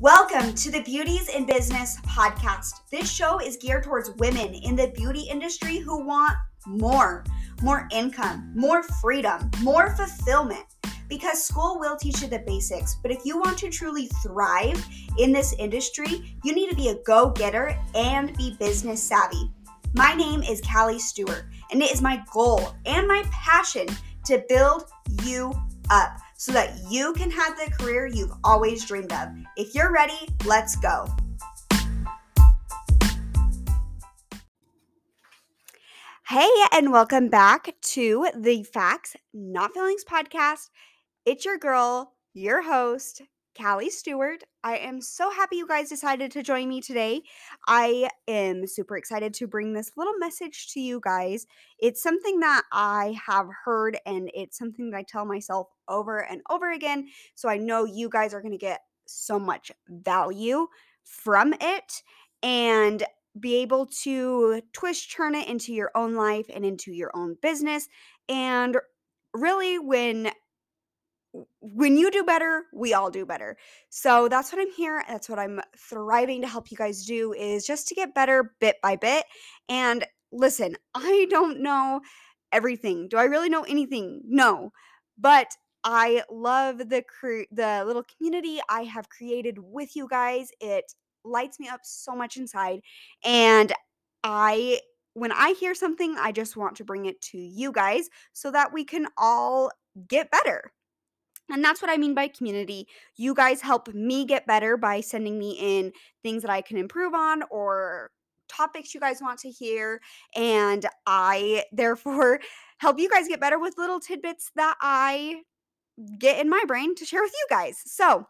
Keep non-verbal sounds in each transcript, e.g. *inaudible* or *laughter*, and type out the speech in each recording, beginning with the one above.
Welcome to the Beauties in Business podcast. This show is geared towards women in the beauty industry who want more more income, more freedom, more fulfillment. Because school will teach you the basics, but if you want to truly thrive in this industry, you need to be a go getter and be business savvy. My name is Callie Stewart, and it is my goal and my passion to build you up so that you can have the career you've always dreamed of. If you're ready, let's go. Hey, and welcome back to the Facts Not Feelings podcast. It's your girl, your host, Callie Stewart. I am so happy you guys decided to join me today. I am super excited to bring this little message to you guys. It's something that I have heard and it's something that I tell myself over and over again. So I know you guys are going to get so much value from it and be able to twist turn it into your own life and into your own business. And really, when when you do better, we all do better. So that's what I'm here. That's what I'm thriving to help you guys do is just to get better bit by bit. And listen, I don't know everything. Do I really know anything? No. But I love the cre- the little community I have created with you guys. It lights me up so much inside and I when I hear something, I just want to bring it to you guys so that we can all get better. And that's what I mean by community. You guys help me get better by sending me in things that I can improve on or topics you guys want to hear. And I *laughs* therefore help you guys get better with little tidbits that I get in my brain to share with you guys. So,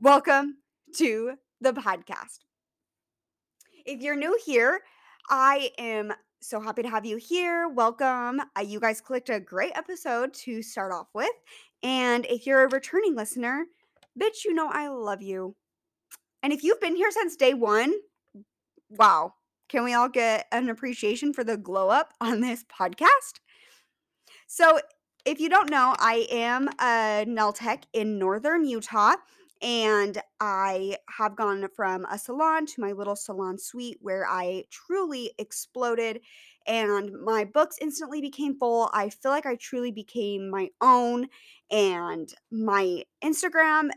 welcome to the podcast. If you're new here, I am so happy to have you here. Welcome. Uh, you guys clicked a great episode to start off with. And if you're a returning listener, bitch, you know I love you. And if you've been here since day one, wow, can we all get an appreciation for the glow up *laughs* on this podcast? So, if you don't know, I am a nail tech in northern Utah, and I have gone from a salon to my little salon suite where I truly exploded and my books instantly became full. I feel like I truly became my own, and my Instagram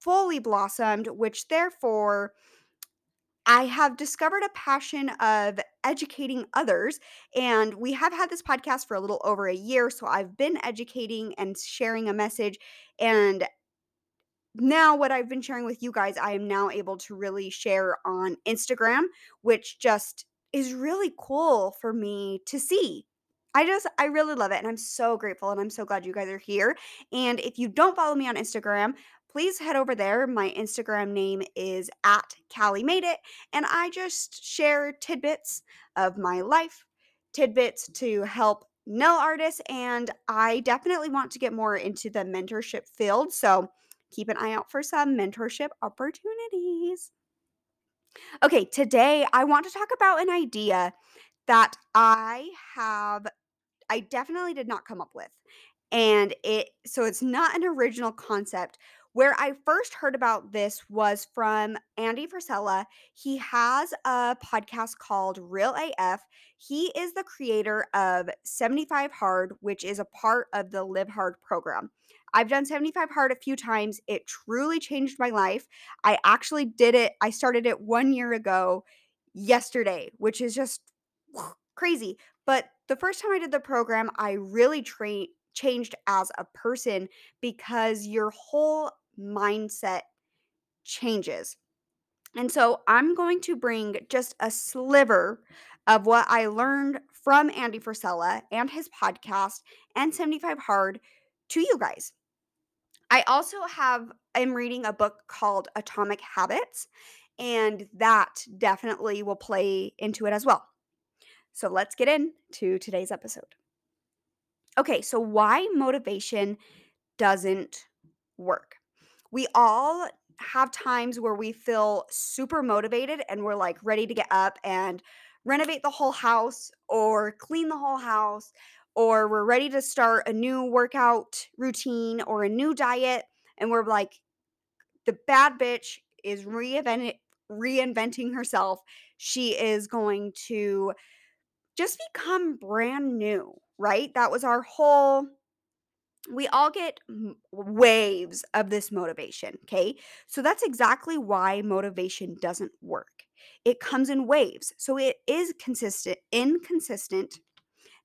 fully blossomed, which therefore I have discovered a passion of educating others. And we have had this podcast for a little over a year. So I've been educating and sharing a message. And now, what I've been sharing with you guys, I am now able to really share on Instagram, which just is really cool for me to see. I just, I really love it. And I'm so grateful. And I'm so glad you guys are here. And if you don't follow me on Instagram, please head over there. My Instagram name is at Callie Made It. And I just share tidbits of my life, tidbits to help nail artists. And I definitely want to get more into the mentorship field. So keep an eye out for some mentorship opportunities. Okay, today I want to talk about an idea that I have I definitely did not come up with. And it so it's not an original concept. Where I first heard about this was from Andy Frisella. He has a podcast called Real AF. He is the creator of 75 Hard, which is a part of the Live Hard program. I've done 75 Hard a few times. It truly changed my life. I actually did it, I started it one year ago yesterday, which is just *sighs* crazy. But the first time I did the program, I really tra- changed as a person because your whole mindset changes. And so I'm going to bring just a sliver of what I learned from Andy Frisella and his podcast and 75 Hard to you guys. I also have I'm reading a book called Atomic Habits and that definitely will play into it as well. So let's get into today's episode. Okay, so why motivation doesn't work. We all have times where we feel super motivated and we're like ready to get up and renovate the whole house or clean the whole house or we're ready to start a new workout routine or a new diet and we're like the bad bitch is reinventing reinventing herself. She is going to just become brand new, right? That was our whole we all get waves of this motivation, okay? So that's exactly why motivation doesn't work. It comes in waves. So it is consistent, inconsistent.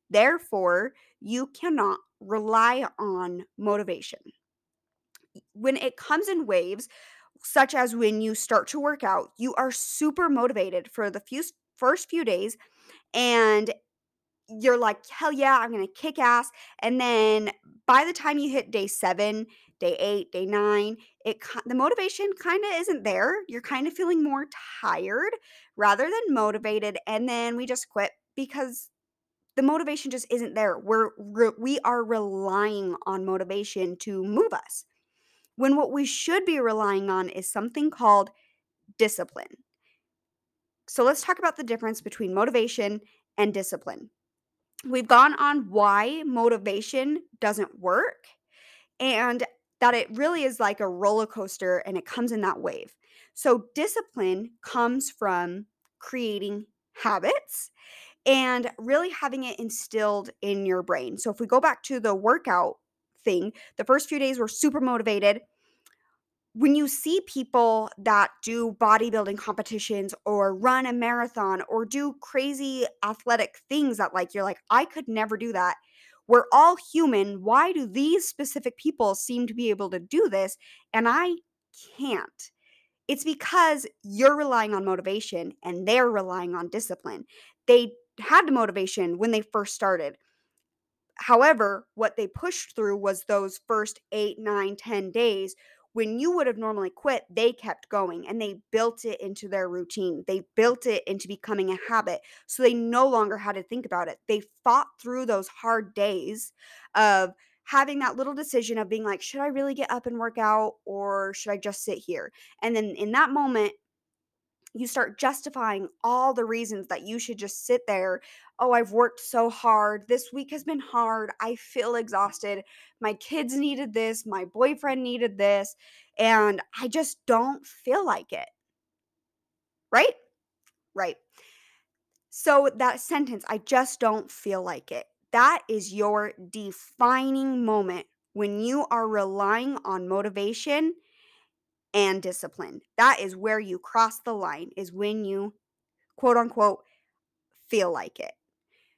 Therefore, you cannot rely on motivation. When it comes in waves, such as when you start to work out, you are super motivated for the few first few days and you're like, "Hell yeah, I'm gonna kick ass," and then by the time you hit day 7, day 8, day 9, it the motivation kinda isn't there, you're kinda feeling more tired rather than motivated, and then we just quit because the motivation just isn't there. We're re we are relying on motivation to move us, when what we should be relying on is something called discipline. So let's talk about the difference between motivation and discipline. We've gone on why motivation doesn't work and that it really is like a roller coaster and it comes in that wave. So, discipline comes from creating habits and really having it instilled in your brain. So, if we go back to the workout thing, the first few days were super motivated when you see people that do bodybuilding competitions or run a marathon or do crazy athletic things that like you're like I could never do that. We're all human. Why do these specific people seem to be able to do this and I can't? It's because you're relying on motivation and they're relying on discipline. They had the motivation when they first started. However, what they pushed through was those first eight, nine, ten days when you would have normally quit, they kept going and they built it into their routine. They built it into becoming a habit. So they no longer had to think about it. They fought through those hard days of having that little decision of being like, should I really get up and work out or should I just sit here? And then in that moment, you start justifying all the reasons that you should just sit there. Oh, I've worked so hard. This week has been hard. I feel exhausted. My kids needed this. My boyfriend needed this. And I just don't feel like it. Right? Right. So, that sentence, I just don't feel like it, that is your defining moment when you are relying on motivation and discipline. That is where you cross the line, is when you quote unquote feel like it.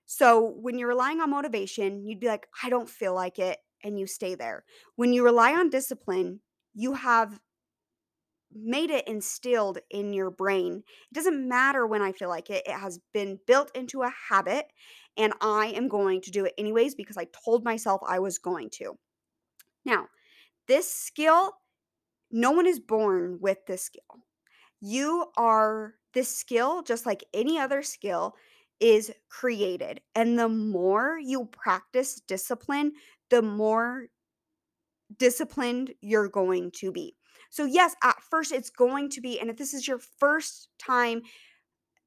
So when you're relying on motivation, you'd be like, I don't feel like it. And you stay there. When you rely on discipline, you have made it instilled in your brain. It doesn't matter when I feel like it, it has been built into a habit. And I am going to do it anyways because I told myself I was going to. Now, this skill no one is born with this skill. You are this skill, just like any other skill, is created. And the more you practice discipline, the more disciplined you're going to be. So, yes, at first it's going to be, and if this is your first time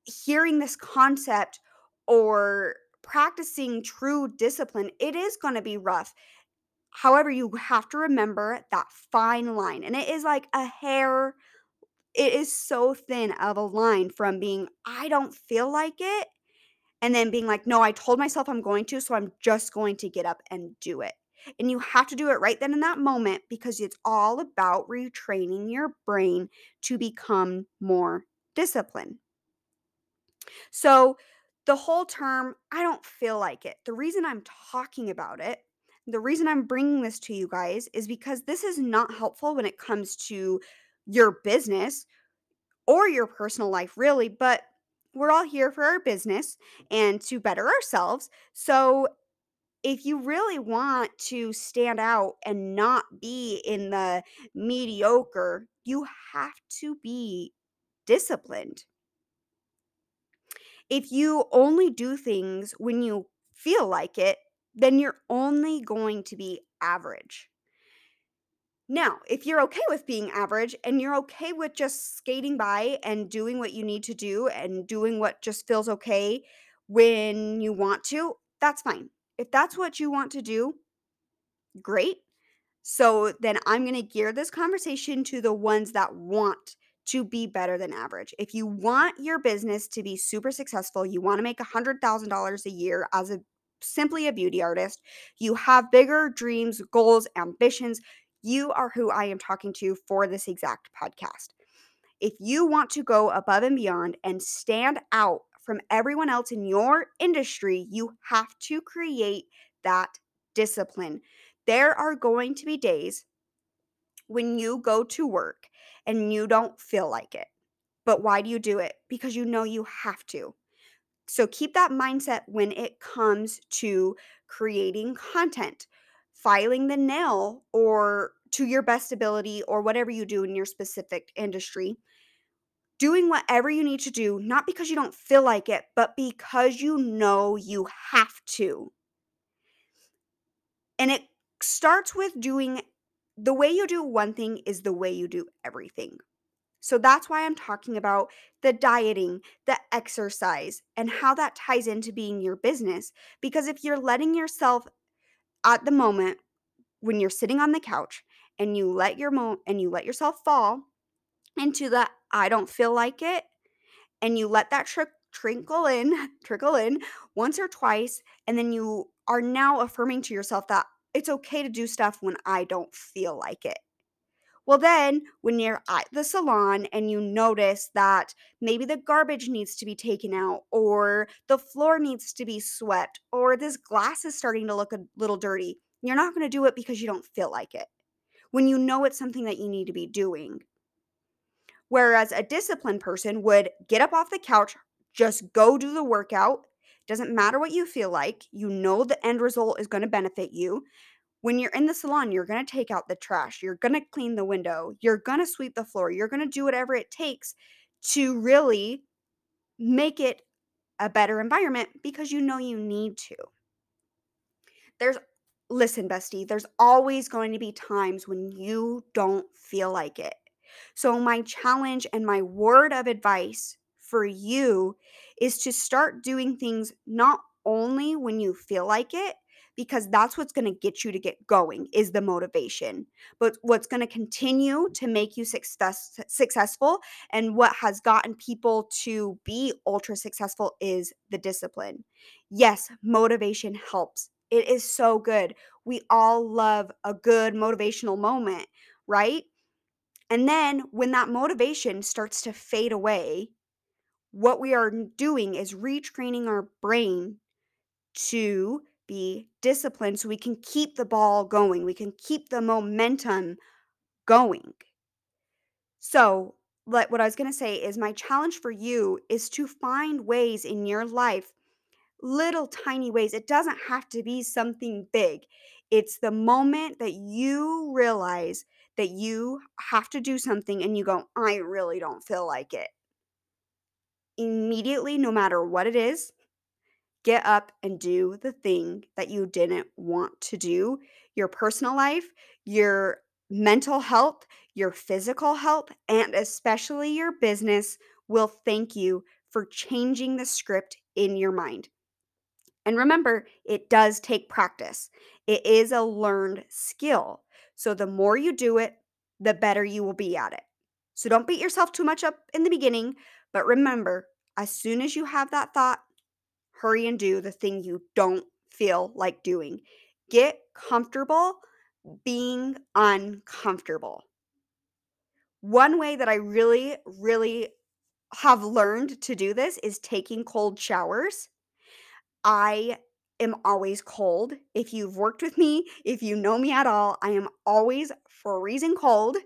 hearing this concept or practicing true discipline, it is going to be rough. However, you have to remember that fine line, and it is like a hair it is so thin of a line from being, "I don't feel like it," and then being like, "No, I told myself I'm going to, so I'm just going to get up and do it." And you have to do it right then in that moment because it's all about retraining your brain to become more disciplined. So, the whole term, "I don't feel like it," the reason I'm talking about it the reason I'm bringing this to you guys is because this is not helpful when it comes to your business or your personal life, really, but we're all here for our business and to better ourselves. So, if you really want to stand out and not be in the mediocre, you have to be disciplined. If you only do things when you feel like it, then you're only going to be average. Now, if you're okay with being average and you're okay with just skating by and doing what you need to do and doing what just feels okay when you want to, that's fine. If that's what you want to do, great. So then I'm going to gear this conversation to the ones that want to be better than average. If you want your business to be super successful, you want to make $100,000 a year as a simply a beauty artist, you have bigger dreams, goals, ambitions, you are who I am talking to for this exact podcast. If you want to go above and beyond and stand out from everyone else in your industry, you have to create that discipline. There are going to be days when you go to work and you don't feel like it. But why do you do it? Because you know you have to. So keep that mindset when it comes to creating content, filing the nail, or to your best ability, or whatever you do in your specific industry. Doing whatever you need to do, not because you don't feel like it, but because you know you have to. And it starts with doing the way you do one thing is the way you do everything. So that's why I'm talking about the dieting, the exercise, and how that ties into being your business. Because if you're letting yourself at the moment when you're sitting on the couch and you let your mo and you let yourself fall into the I don't feel like it and you let that trick trickle in, *laughs* trickle in once or twice and then you are now affirming to yourself that it's okay to do stuff when I don't feel like it. Well, then when you're at the salon and you notice that maybe the garbage needs to be taken out, or the floor needs to be swept, or this glass is starting to look a little dirty, you're not going to do it because you don't feel like it. When you know it's something that you need to be doing. Whereas a disciplined person would get up off the couch, just go do the workout. Doesn't matter what you feel like, you know the end result is going to benefit you. When you're in the salon, you're going to take out the trash, you're going to clean the window, you're going to sweep the floor, you're going to do whatever it takes to really make it a better environment because you know you need to. There's listen, bestie, there's always going to be times when you don't feel like it. So, my challenge and my word of advice for you is to start doing things not only when you feel like it, because that's what's going to get you to get going is the motivation. But what's going to continue to make you success successful and what has gotten people to be ultra successful is the discipline. Yes, motivation helps. It is so good. We all love a good motivational moment, right? And then when that motivation starts to fade away, what we are doing is retraining our brain to be disciplined so we can keep the ball going. We can keep the momentum going. So, what what I was going to say is my challenge for you is to find ways in your life, little tiny ways. It doesn't have to be something big. It's the moment that you realize that you have to do something and you go, I really don't feel like it. Immediately, no matter what it is, get up and do the thing that you didn't want to do. Your personal life, your mental health, your physical health, and especially your business will thank you for changing the script in your mind. And remember, it does take practice. It is a learned skill. So the more you do it, the better you will be at it. So don't beat yourself too much up in the beginning, but remember, as soon as you have that thought, hurry and do the thing you don't feel like doing. Get comfortable being uncomfortable. One way that I really, really have learned to do this is taking cold showers. I am always cold. If you've worked with me, if you know me at all, I am always freezing cold.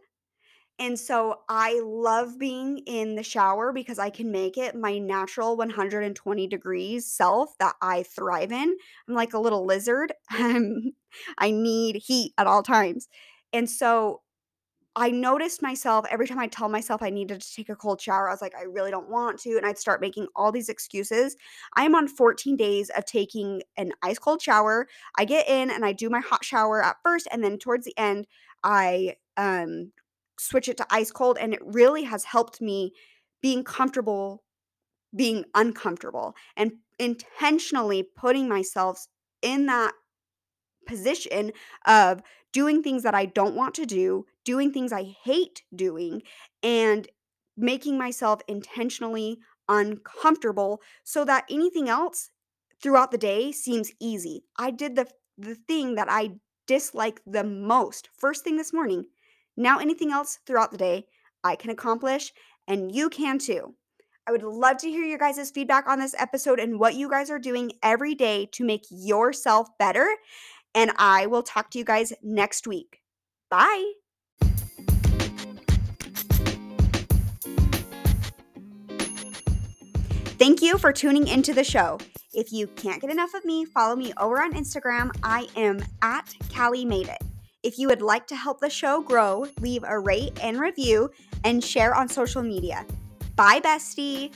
And so I love being in the shower because I can make it my natural 120 degrees self that I thrive in. I'm like a little lizard. *laughs* I need heat at all times. And so I noticed myself every time I tell myself I needed to take a cold shower, I was like, I really don't want to. And I'd start making all these excuses. I am on 14 days of taking an ice cold shower. I get in and I do my hot shower at first. And then towards the end, I um, switch it to ice cold. And it really has helped me being comfortable being uncomfortable and intentionally putting myself in that position of doing things that I don't want to do, doing things I hate doing, and making myself intentionally uncomfortable so that anything else throughout the day seems easy. I did the the thing that I dislike the most first thing this morning. Now anything else throughout the day I can accomplish and you can too. I would love to hear your guys' feedback on this episode and what you guys are doing every day to make yourself better. And I will talk to you guys next week. Bye. Thank you for tuning into the show. If you can't get enough of me, follow me over on Instagram. I am at Callie Made It. If you would like to help the show grow, leave a rate and review and share on social media. Bye, bestie.